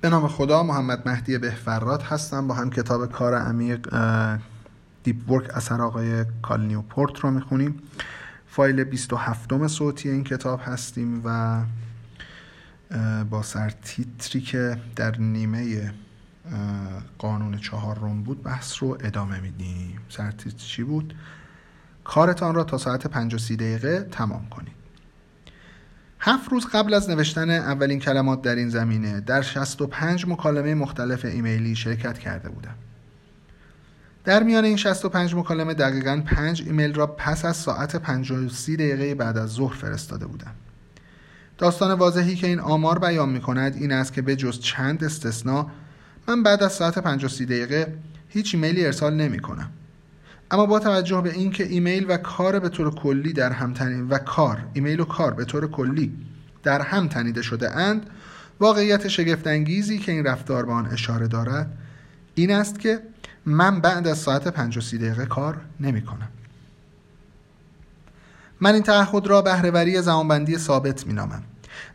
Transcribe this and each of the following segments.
به نام خدا محمد مهدی بهفراد هستم. با هم کتاب کار عمیق Deep Work اثر آقای کال نیوپورت رو می‌خونیم. فایل 27 صوتی این کتاب هستیم و با سر تیتری که در نیمه قانون چهارم بود بحث رو ادامه میدیم. سر تیتر چی بود؟ کارتان را تا ساعت 50 دقیقه تمام کنید. هفت روز قبل از نوشتن اولین کلمات در این زمینه در 65 مکالمه مختلف ایمیلی شرکت کرده بودم. در میان این 65 مکالمه دقیقا 5 ایمیل را پس از ساعت 53 دقیقه بعد از ظهر فرستاده بودم. داستان واضحی که این آمار بیان می کند این است که به جز چند استثنا من بعد از ساعت 53 دقیقه هیچ ایمیلی ارسال نمی کنم اما با توجه به اینکه ایمیل و کار به طور کلی در هم تنید و کار ایمیل و کار به طور کلی در هم تنیده شده اند واقعیت شگفتانگیزی که این رفتار به آن اشاره دارد این است که من بعد از ساعت 53 دقیقه کار نمی کنم. من این تعهد را بهرهوری زمانبندی ثابت می نامم.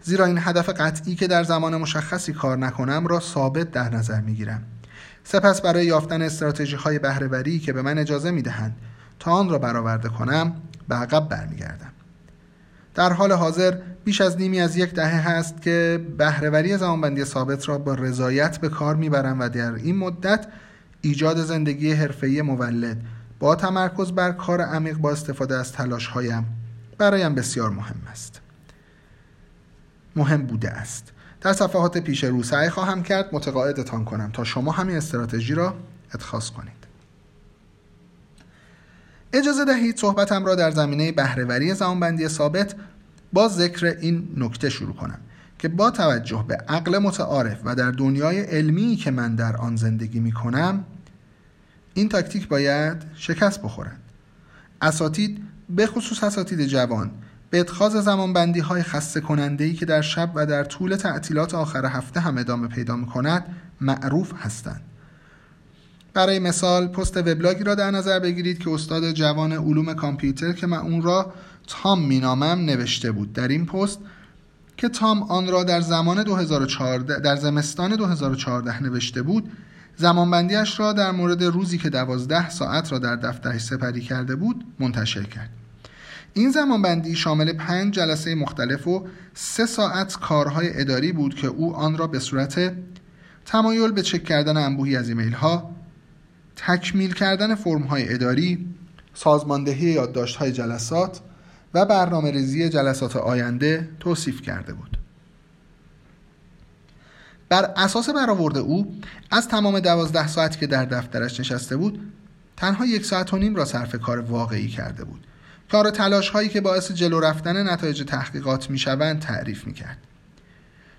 زیرا این هدف قطعی که در زمان مشخصی کار نکنم را ثابت در نظر می گیرم. سپس برای یافتن استراتژی های بهرهوری که به من اجازه می دهند تا آن را برآورده کنم به عقب برمیگردم. در حال حاضر بیش از نیمی از یک دهه هست که بهرهوری زمانبندی ثابت را با رضایت به کار می‌برم و در این مدت ایجاد زندگی حرفه‌ای مولد با تمرکز بر کار عمیق با استفاده از تلاشهایم برایم بسیار مهم است مهم بوده است در صفحات پیش رو سعی خواهم کرد متقاعدتان کنم تا شما همین استراتژی را اتخاذ کنید. اجازه دهید صحبتم را در زمینه بهرهوری زمانبندی ثابت با ذکر این نکته شروع کنم که با توجه به عقل متعارف و در دنیای علمی که من در آن زندگی می کنم این تاکتیک باید شکست بخورد. اساتید به خصوص اساتید جوان به اتخاذ زمانبندی های خسته کننده ای که در شب و در طول تعطیلات آخر هفته هم ادامه پیدا می کند معروف هستند. برای مثال پست وبلاگی را در نظر بگیرید که استاد جوان علوم کامپیوتر که من اون را تام مینامم نوشته بود. در این پست که تام آن را در زمان 2014 در زمستان 2014 نوشته بود زمانبندیش را در مورد روزی که دوازده ساعت را در دفترش سپری کرده بود منتشر کرد. این زمانبندی شامل پنج جلسه مختلف و سه ساعت کارهای اداری بود که او آن را به صورت تمایل به چک کردن انبوهی از ایمیل ها تکمیل کردن فرم های اداری سازماندهی یادداشت های جلسات و برنامه ریزی جلسات آینده توصیف کرده بود. بر اساس برآورد او از تمام دوازده ساعتی که در دفترش نشسته بود تنها یک ساعت و نیم را صرف کار واقعی کرده بود. کار تلاش هایی که باعث جلو رفتن نتایج تحقیقات می شوند تعریف می کرد.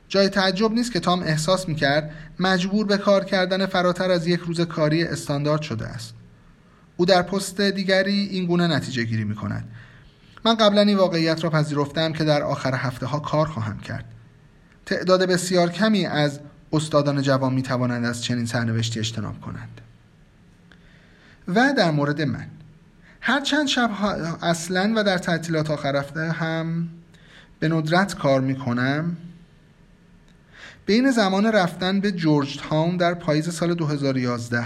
جای تعجب نیست که تام احساس می کرد مجبور به کار کردن فراتر از یک روز کاری استاندارد شده است. او در پست دیگری این گونه نتیجه گیری می کند. من قبلا این واقعیت را پذیرفتم که در آخر هفته ها کار خواهم کرد. تعداد بسیار کمی از استادان جوان می توانند از چنین سرنوشتی اجتناب کنند. و در مورد من هر چند شب اصلا و در تعطیلات آخر هفته هم به ندرت کار می کنم بین زمان رفتن به جورج تاون در پاییز سال 2011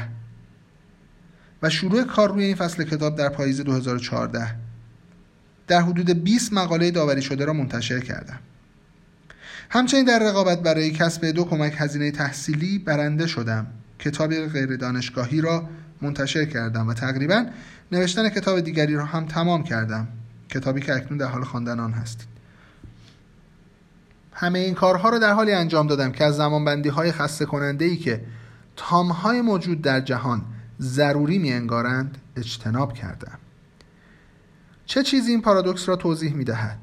و شروع کار روی این فصل کتاب در پاییز 2014 در حدود 20 مقاله داوری شده را منتشر کردم. همچنین در رقابت برای کسب دو کمک هزینه تحصیلی برنده شدم. کتابی غیر دانشگاهی را منتشر کردم و تقریبا نوشتن کتاب دیگری را هم تمام کردم. کتابی که اکنون در حال خواندن آن هستید همه این کارها را در حالی انجام دادم که از زمانبندی های خسته کننده ای که تام های موجود در جهان ضروری می انگارند اجتناب کردم. چه چیزی این پارادوکس را توضیح می دهد؟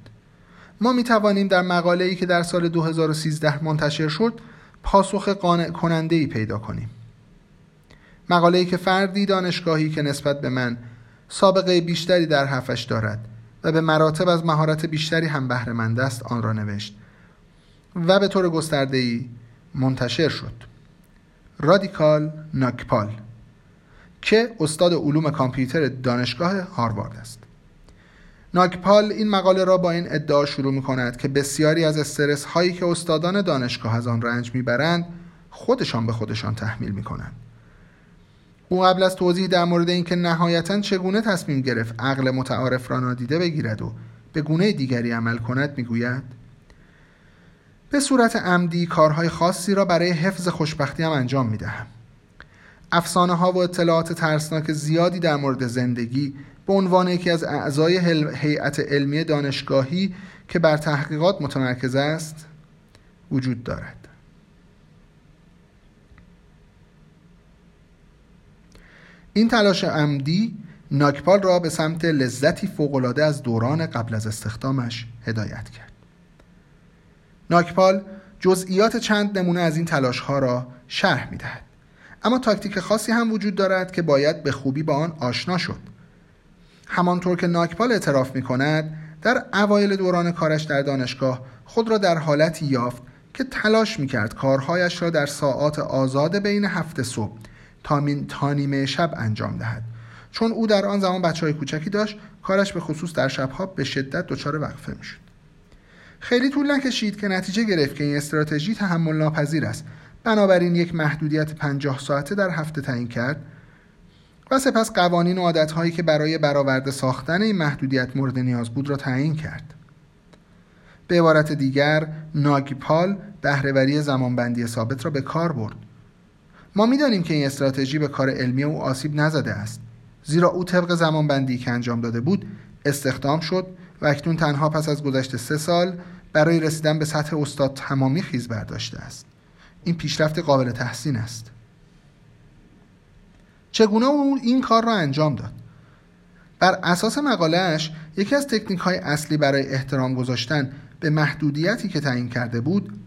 ما می توانیم در مقاله ای که در سال 2013 منتشر شد پاسخ قانع کننده ای پیدا کنیم. مقاله ای که فردی دانشگاهی که نسبت به من سابقه بیشتری در حرفش دارد و به مراتب از مهارت بیشتری هم بهرهمند است آن را نوشت و به طور گسترده ای منتشر شد. رادیکال ناکپال که استاد علوم کامپیوتر دانشگاه هاروارد است. ناکپال این مقاله را با این ادعا شروع می کند که بسیاری از استرس هایی که استادان دانشگاه از آن رنج می‌برند خودشان به خودشان تحمیل می‌کنند. او قبل از توضیح در مورد اینکه نهایتا چگونه تصمیم گرفت عقل متعارف را نادیده بگیرد و به گونه دیگری عمل کند می‌گوید به صورت عمدی کارهای خاصی را برای حفظ خوشبختی هم انجام می‌دهم. افسانه ها و اطلاعات ترسناک زیادی در مورد زندگی به عنوان یکی از اعضای هیئت علمی دانشگاهی که بر تحقیقات متمرکز است وجود دارد. این تلاش عمدی ناکپال را به سمت لذتی فوقالعاده از دوران قبل از استخدامش هدایت کرد ناکپال جزئیات چند نمونه از این تلاش ها را شرح می دهد. اما تاکتیک خاصی هم وجود دارد که باید به خوبی با آن آشنا شد همانطور که ناکپال اعتراف می کند در اوایل دوران کارش در دانشگاه خود را در حالتی یافت که تلاش می کرد کارهایش را در ساعات آزاد بین هفته صبح تا نیمه شب انجام دهد. چون او در آن زمان بچه های کوچکی داشت کارش به خصوص در شبها به شدت دچار وقفه می شد. خیلی طول نکشید که نتیجه گرفت که این استراتژی تحمل ناپذیر است. بنابراین یک محدودیت پنجاه ساعته در هفته تعیین کرد و سپس قوانین و عادتهایی که برای برآورده ساختن این محدودیت مورد نیاز بود را تعیین کرد. به عبارت دیگر ناگیپال بهرهوری زمانبندی ثابت را به کار برد. ما می‌دانیم که این استراتژی به کار علمی او آسیب نزده است. زیرا او طبق زمانبندی که انجام داده بود استخدام شد و اکنون تنها پس از گذشت سه سال برای رسیدن به سطح استاد تمامی خیز برداشته است. این پیشرفت قابل تحسین است. چگونه او این کار را انجام داد؟ بر اساس مقالهش یکی از تکنیک های اصلی برای احترام گذاشتن به محدودیتی که تعیین کرده بود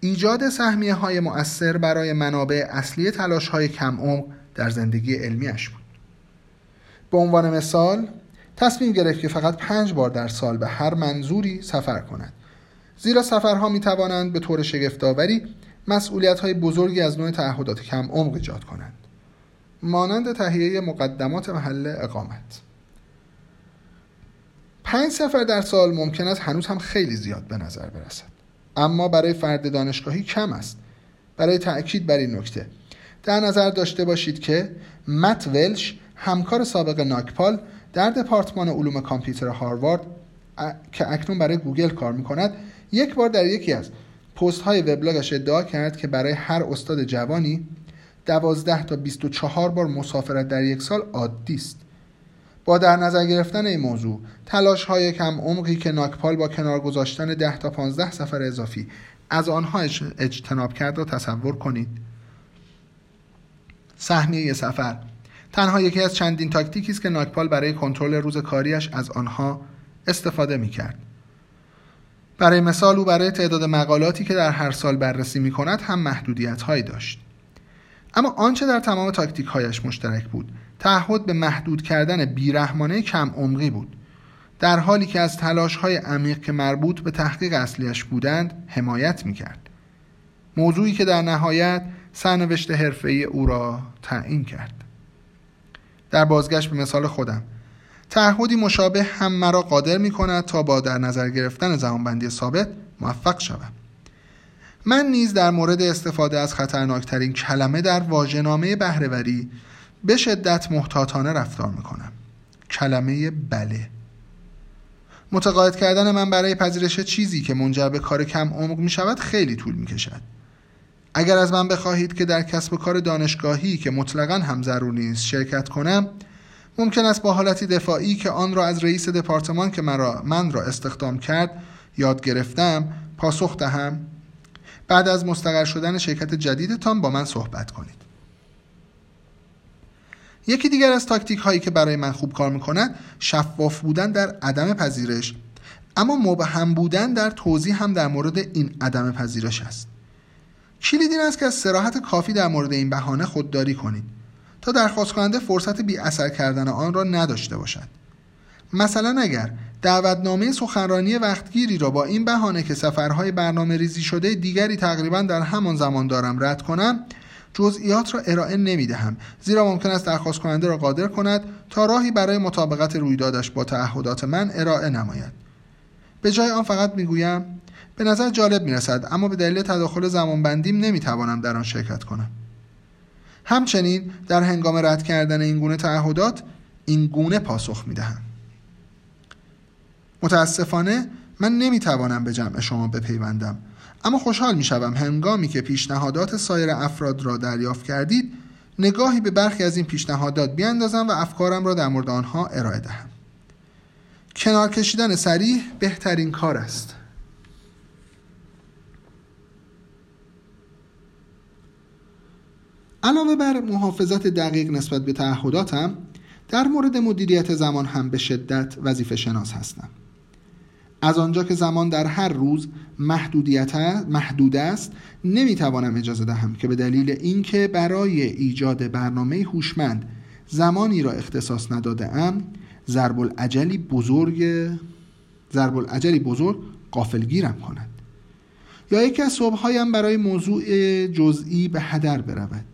ایجاد سهمیه های مؤثر برای منابع اصلی تلاش های کم عمق در زندگی علمیش بود. به عنوان مثال تصمیم گرفت که فقط پنج بار در سال به هر منظوری سفر کند. زیرا سفرها می توانند به طور شگفتآوری مسئولیت های بزرگی از نوع تعهدات کم عمق ایجاد کنند. مانند تهیه مقدمات محل اقامت. پنج سفر در سال ممکن است هنوز هم خیلی زیاد به نظر برسد. اما برای فرد دانشگاهی کم است. برای تأکید بر این نکته. در نظر داشته باشید که مت ولش همکار سابق ناکپال در دپارتمان علوم کامپیوتر هاروارد که اکنون برای گوگل کار می کند یک بار در یکی از پست های وبلاگش ادعا کرد که برای هر استاد جوانی دوازده تا 24 بار مسافرت در یک سال عادی است. با در نظر گرفتن این موضوع تلاش های کم عمقی که ناکپال با کنار گذاشتن 10 تا 15 سفر اضافی از آنها اجتناب کرد را تصور کنید سهمیه سفر تنها یکی از چندین تاکتیکی است که ناکپال برای کنترل روز کاریش از آنها استفاده می کرد. برای مثال او برای تعداد مقالاتی که در هر سال بررسی می کند هم محدودیت هایی داشت. اما آنچه در تمام تاکتیک هایش مشترک بود تعهد به محدود کردن بیرحمانه کم عمقی بود در حالی که از تلاش های عمیق که مربوط به تحقیق اصلیش بودند حمایت می کرد. موضوعی که در نهایت سرنوشت حرفه‌ای او را تعیین کرد. در بازگشت به مثال خودم تعهدی مشابه هم مرا قادر می کند تا با در نظر گرفتن زمانبندی ثابت موفق شوم من نیز در مورد استفاده از خطرناکترین کلمه در واژه‌نامه بهرهوری به شدت محتاطانه رفتار می کنم کلمه بله متقاعد کردن من برای پذیرش چیزی که منجر به کار کم عمق می شود خیلی طول می کشد اگر از من بخواهید که در کسب و کار دانشگاهی که مطلقا هم ضرور نیست شرکت کنم ممکن است با حالتی دفاعی که آن را از رئیس دپارتمان که مرا من را استخدام کرد یاد گرفتم پاسخ دهم. بعد از مستقر شدن شرکت جدیدتان با من صحبت کنید. یکی دیگر از تاکتیک هایی که برای من خوب کار می‌کند شفاف بودن در عدم پذیرش. اما مبهم بودن در توضیح هم در مورد این عدم پذیرش است. کلید این است که از سراحت کافی در مورد این بهانه خودداری کنید تا درخواست کننده فرصت بی اثر کردن آن را نداشته باشد. مثلا اگر دعوتنامه سخنرانی وقتگیری را با این بهانه که سفرهای برنامه ریزی شده دیگری تقریبا در همان زمان دارم رد کنم جزئیات را ارائه نمی دهم زیرا ممکن است درخواست کننده را قادر کند تا راهی برای مطابقت رویدادش با تعهدات من ارائه نماید. به جای آن فقط می‌گویم به نظر جالب می رسد اما به دلیل تداخل زمانبندیم نمی توانم در آن شرکت کنم. همچنین در هنگام رد کردن این گونه تعهدات این گونه پاسخ می دهم متاسفانه من نمی توانم به جمع شما بپیوندم. اما خوشحال می شوم هنگامی که پیشنهادات سایر افراد را دریافت کردید نگاهی به برخی از این پیشنهادات بیاندازم و افکارم را در مورد آنها ارائه دهم. کنار کشیدن سریح بهترین کار است. علاوه بر محافظت دقیق نسبت به تعهداتم در مورد مدیریت زمان هم به شدت وظیفه شناس هستم. از آنجا که زمان در هر روز محدودیت محدود است نمی‌توانم اجازه دهم که به دلیل اینکه برای ایجاد برنامه هوشمند زمانی را اختصاص نداده ام ضرب العجلی بزرگ ضرب العجلی بزرگ قافلگیرم کند. یا یکی از صبحهایم برای موضوع جزئی به هدر برود.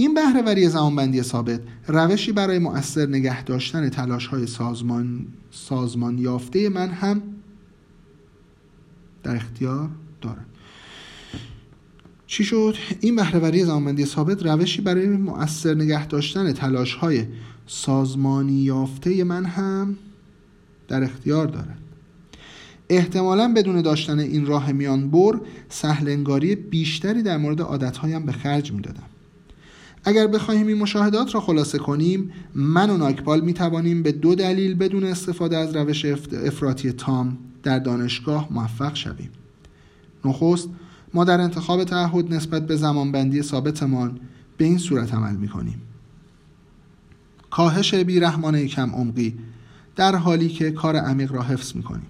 این بهرهوری زمانبندی ثابت روشی برای مؤثر نگه داشتن تلاش های سازمان, سازمان یافته من هم در اختیار دارم. چی شد؟ این بهرهوری زمانبندی ثابت روشی برای مؤثر نگه داشتن تلاش های سازمانی یافته من هم در اختیار دارد. احتمالا بدون داشتن این راه میان بر سهلنگاری بیشتری در مورد عادتهایم به خرج می‌دادم. اگر بخواهیم این مشاهدات را خلاصه کنیم من و ناکپال می توانیم به دو دلیل بدون استفاده از روش افراطی تام در دانشگاه موفق شویم. نخست ما در انتخاب تعهد نسبت به زمانبندی ثابتمان به این صورت عمل می کنیم کاهش بیرحمانه کم عمقی در حالی که کار عمیق را حفظ می کنیم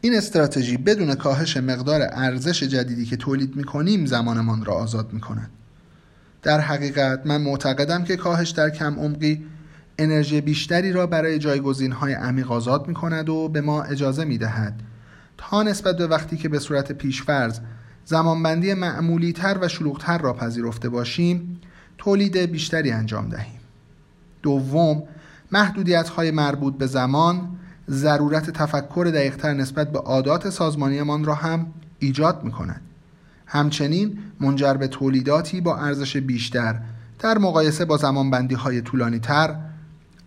این استراتژی بدون کاهش مقدار ارزش جدیدی که تولید می کنیم زمانمان را آزاد می کند در حقیقت من معتقدم که کاهش در کم عمقی انرژی بیشتری را برای جایگزین های عمیق آزاد می کند و به ما اجازه می دهد تا نسبت به وقتی که به صورت پیشفرض زمانبندی معمولی تر و شلوغتر را پذیرفته باشیم تولید بیشتری انجام دهیم. دوم محدودیت های مربوط به زمان ضرورت تفکر دقیقتر نسبت به عادات سازمانیمان را هم ایجاد می کند همچنین منجر به تولیداتی با ارزش بیشتر در مقایسه با زمانبندی های طولانی تر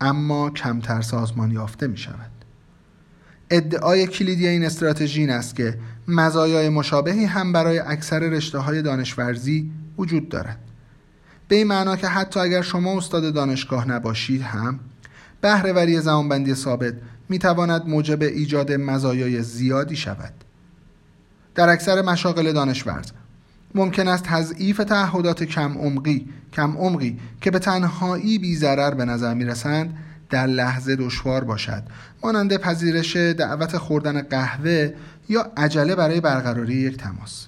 اما کمتر سازمان یافته می شود. ادعای کلیدی این استراتژی این است که مزایای مشابهی هم برای اکثر رشته های دانشورزی وجود دارد. به این معنا که حتی اگر شما استاد دانشگاه نباشید هم بهرهوری زمانبندی ثابت می تواند موجب ایجاد مزایای زیادی شود. در اکثر مشاغل دانشورز. ممکن است تضعیف تعهدات کم عمقی کم عمقی که به تنهایی بی ضرر به نظر می رسند در لحظه دشوار باشد. مانند پذیرش دعوت خوردن قهوه یا عجله برای برقراری یک تماس.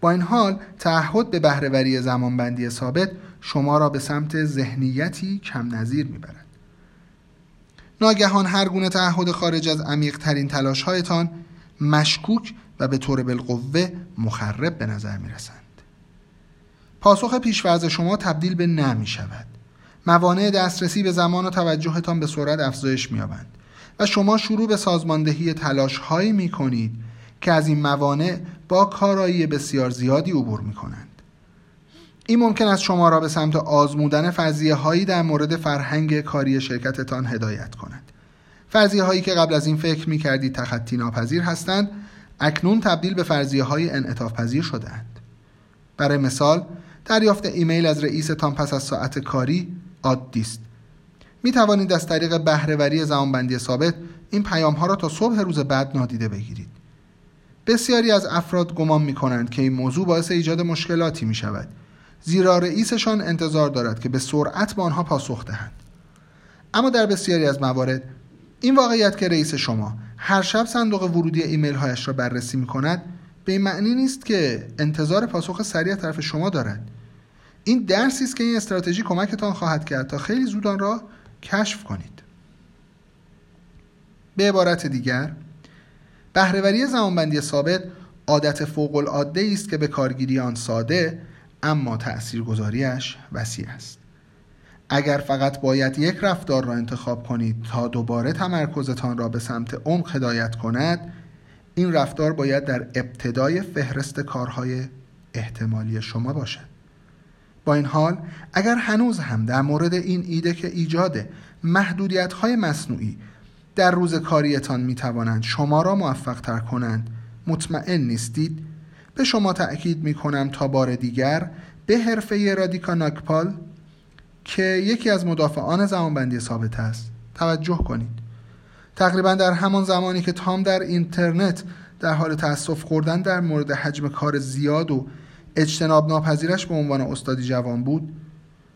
با این حال تعهد به بهرهوری زمانبندی ثابت شما را به سمت ذهنیتی کم نظیر می‌برد. ناگهان هر گونه تعهد خارج از عمیق ترین تلاش هایتان مشکوک و به طور بالقوه مخرب به نظر می رسند. پاسخ پیشورز شما تبدیل به نه می شود. موانع دسترسی به زمان و توجهتان به سرعت افزایش می آبند و شما شروع به سازماندهی تلاش هایی می کنید که از این موانع با کارایی بسیار زیادی عبور می کنند. این ممکن است شما را به سمت آزمودن فرضیه هایی در مورد فرهنگ کاری شرکتتان هدایت کند. فرضیه هایی که قبل از این فکر می کردید تخطی ناپذیر هستند اکنون تبدیل به فرضیه های انعطاف پذیر شدهاند. برای مثال دریافت ایمیل از رئیستان پس از ساعت کاری عادی است. می توانید از طریق بهرهوری زمانبندی ثابت این پیام ها را تا صبح روز بعد نادیده بگیرید. بسیاری از افراد گمان می کنند که این موضوع باعث ایجاد مشکلاتی می شود زیرا رئیسشان انتظار دارد که به سرعت به آنها پاسخ دهند. اما در بسیاری از موارد این واقعیت که رئیس شما هر شب صندوق ورودی ایمیل هایش را بررسی می کند به این معنی نیست که انتظار پاسخ سریع طرف شما دارد. این درسی است که این استراتژی کمکتان خواهد کرد تا خیلی زود آن را کشف کنید. به عبارت دیگر بهرهوری زمانبندی ثابت عادت فوق العاده است که به کارگیری آن ساده اما تاثیرگذاریش وسیع است. اگر فقط باید یک رفتار را انتخاب کنید تا دوباره تمرکزتان را به سمت عمق هدایت کند این رفتار باید در ابتدای فهرست کارهای احتمالی شما باشد. با این حال اگر هنوز هم در مورد این ایده که ایجاد محدودیت های مصنوعی در روز کاریتان می توانند شما را موفق تر کنند مطمئن نیستید. به شما تأکید می کنم تا بار دیگر به حرفه رادیکا ناکپال که یکی از مدافعان زمانبندی ثابت است توجه کنید تقریبا در همان زمانی که تام در اینترنت در حال تاسف خوردن در مورد حجم کار زیاد و اجتناب ناپذیرش به عنوان استادی جوان بود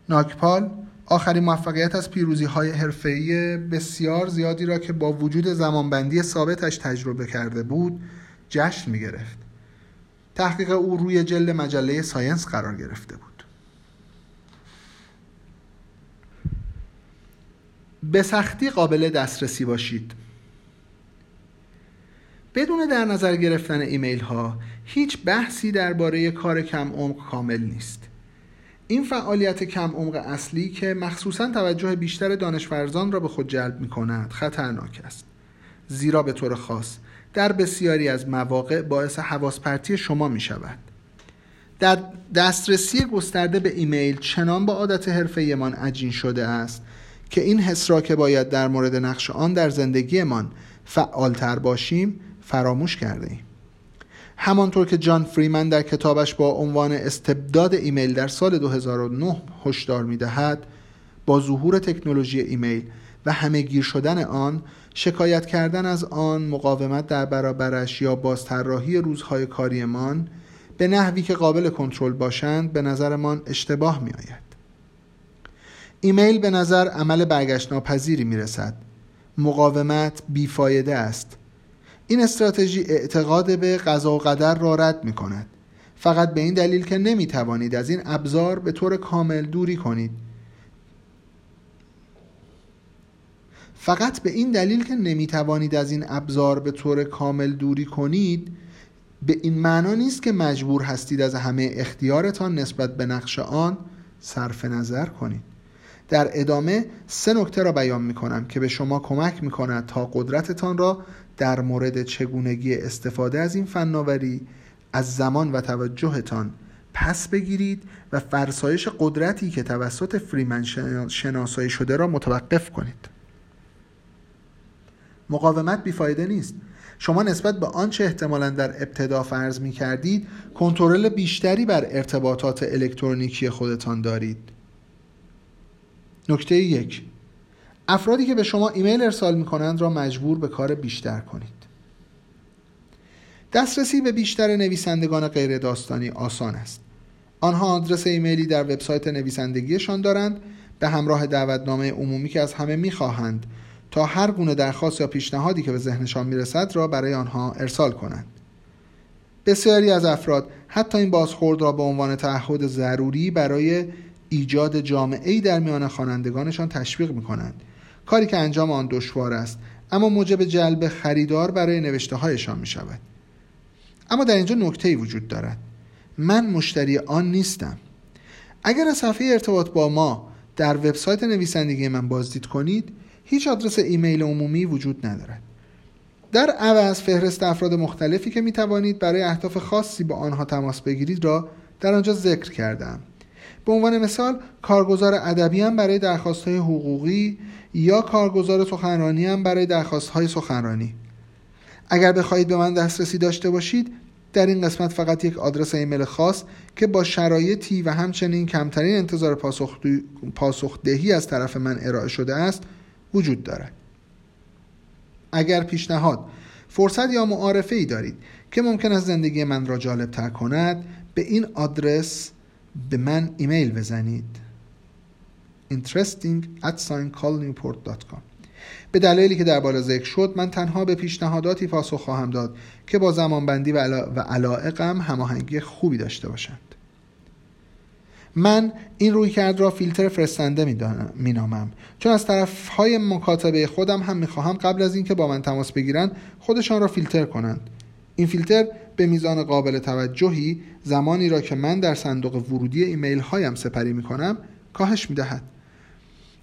ناکپال آخرین موفقیت از پیروزی های حرفه‌ای بسیار زیادی را که با وجود زمانبندی ثابتش تجربه کرده بود جشن می گرفت. تحقیق او روی جلد مجله ساینس قرار گرفته بود. به سختی قابل دسترسی باشید. بدون در نظر گرفتن ایمیل ها هیچ بحثی درباره کار کم عمق کامل نیست. این فعالیت کم عمق اصلی که مخصوصا توجه بیشتر دانشورزان را به خود جلب می کند خطرناک است. زیرا به طور خاص در بسیاری از مواقع باعث حواس پرتی شما می شود. در دسترسی گسترده به ایمیل چنان با عادت حرفه‌ایمان عجین شده است که این حس را که باید در مورد نقش آن در زندگیمان فعالتر باشیم فراموش کرده ایم. همانطور که جان فریمن در کتابش با عنوان استبداد ایمیل در سال 2009 هشدار می‌دهد با ظهور تکنولوژی ایمیل و همه گیر شدن آن شکایت کردن از آن مقاومت در برابرش یا بازطراحی روزهای کاریمان به نحوی که قابل کنترل باشند به نظرمان اشتباه می آید. ایمیل به نظر عمل برگشت ناپذیری می رسد. مقاومت بیفایده است. این استراتژی اعتقاد به قضا و قدر را رد می کند فقط به این دلیل که نمی توانید از این ابزار به طور کامل دوری کنید. فقط به این دلیل که نمی توانید از این ابزار به طور کامل دوری کنید به این معنا نیست که مجبور هستید از همه اختیارتان نسبت به نقش آن صرف نظر کنید. در ادامه سه نکته را بیان می کنم که به شما کمک می کند تا قدرتتان را در مورد چگونگی استفاده از این فناوری از زمان و توجهتان پس بگیرید و فرسایش قدرتی که توسط فریمن شناسایی شده را متوقف کنید. مقاومت بیفایده نیست. شما نسبت به آنچه احتمالا در ابتدا فرض می کردید کنترل بیشتری بر ارتباطات الکترونیکی خودتان دارید. نکته یک. افرادی که به شما ایمیل ارسال می کنند را مجبور به کار بیشتر کنید. دسترسی به بیشتر نویسندگان غیر داستانی آسان است. آنها آدرس ایمیلی در وبسایت نویسندگیشان دارند به همراه دعوتنامه عمومی که از همه می‌خواهند تا هر گونه درخواست یا پیشنهادی که به ذهنشان می‌رسد را برای آنها ارسال کنند. بسیاری از افراد حتی این بازخورد را به عنوان تعهد ضروری برای ایجاد جامعه ای در میان خوانندگانشان تشویق می کنند کاری که انجام آن دشوار است اما موجب جلب خریدار برای نوشته هایشان می شود اما در اینجا نکته ای وجود دارد. من مشتری آن نیستم. اگر از صفحه ارتباط با ما در وبسایت نویسندگی من بازدید کنید هیچ آدرس ایمیل عمومی وجود ندارد. در عوض فهرست افراد مختلفی که می توانید برای اهداف خاصی با آنها تماس بگیرید را در آنجا ذکر کردم به عنوان مثال کارگزار ادبی هم برای درخواست های حقوقی یا کارگزار سخنرانی هم برای درخواست های سخنرانی. اگر بخواهید به من دسترسی داشته باشید در این قسمت فقط یک آدرس ایمیل خاص که با شرایطی و همچنین کمترین انتظار پاسخدهی از طرف من ارائه شده است وجود دارد. اگر پیشنهاد فرصت یا معارفه ای دارید که ممکن است زندگی من را جالب تر کند به این آدرس به من ایمیل بزنید. Interesting at به دلیلی که در بالا ذکر شد من تنها به پیشنهاداتی پاسخ خواهم داد که با زمانبندی و, علا... و علائقم هماهنگی خوبی داشته باشند. من این رویکرد را فیلتر فرستنده می نامم. چون از طرف های مکاتبه خودم هم می خواهم قبل از اینکه با من تماس بگیرند خودشان را فیلتر کنند. این فیلتر به میزان قابل توجهی زمانی را که من در صندوق ورودی ایمیل هایم سپری می کنم کاهش می دهد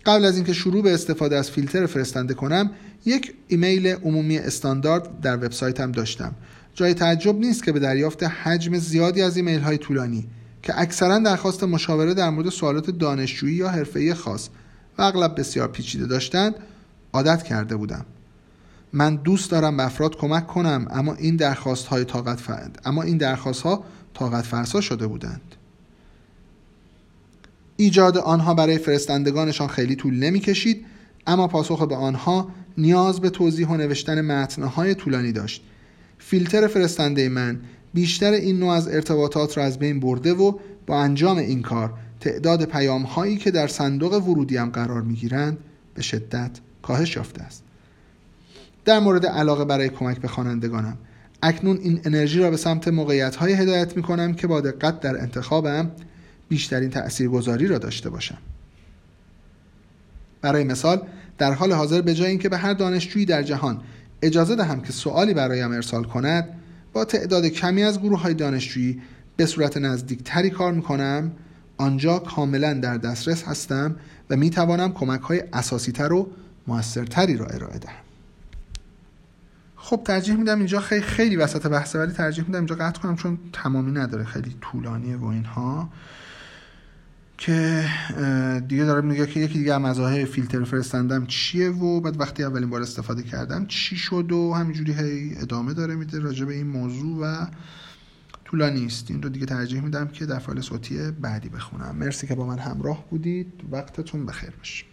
قبل از اینکه شروع به استفاده از فیلتر فرستنده کنم یک ایمیل عمومی استاندارد در وبسایتم داشتم. جای تعجب نیست که به دریافت حجم زیادی از ایمیل های طولانی که اکثرا درخواست مشاوره در مورد سوالات دانشجویی یا حرفه‌ای خاص و اغلب بسیار پیچیده داشتند عادت کرده بودم. من دوست دارم به افراد کمک کنم اما این درخواست های طاقت فرد اما این درخواست ها طاقت فرسا شده بودند. ایجاد آنها برای فرستندگانشان خیلی طول نمی کشید اما پاسخ به آنها نیاز به توضیح و نوشتن متنهای طولانی داشت. فیلتر فرستنده من بیشتر این نوع از ارتباطات را از بین برده و با انجام این کار تعداد پیام هایی که در صندوق ورودیم قرار می گیرند به شدت کاهش یافته است. در مورد علاقه برای کمک به خوانندگانم. اکنون این انرژی را به سمت موقعیت های هدایت می کنم که با دقت در انتخابم بیشترین تاثیرگذاری را داشته باشم. برای مثال در حال حاضر به جای اینکه به هر دانشجویی در جهان اجازه دهم که سوالی برایم ارسال کند با تعداد کمی از گروه های دانشجویی به صورت نزدیکتری کار می کنم آنجا کاملا در دسترس هستم و می توانم کمک های اساسی تر و موثرتری را ارائه دهم. خب ترجیح میدم اینجا خیلی خیلی وسط بحثه ولی ترجیح میدم اینجا قطع کنم چون تمامی نداره خیلی طولانیه و اینها. که دیگه داره میگه که یکی دیگه مزاحه فیلتر فرستندم چیه و بعد وقتی اولین بار استفاده کردم چی شد و همینجوری هی ادامه داره میده راجع به این موضوع و طولانی است این رو دیگه ترجیح میدم که در فایل صوتی بعدی بخونم. مرسی که با من همراه بودید. وقتتون بخیر باشه.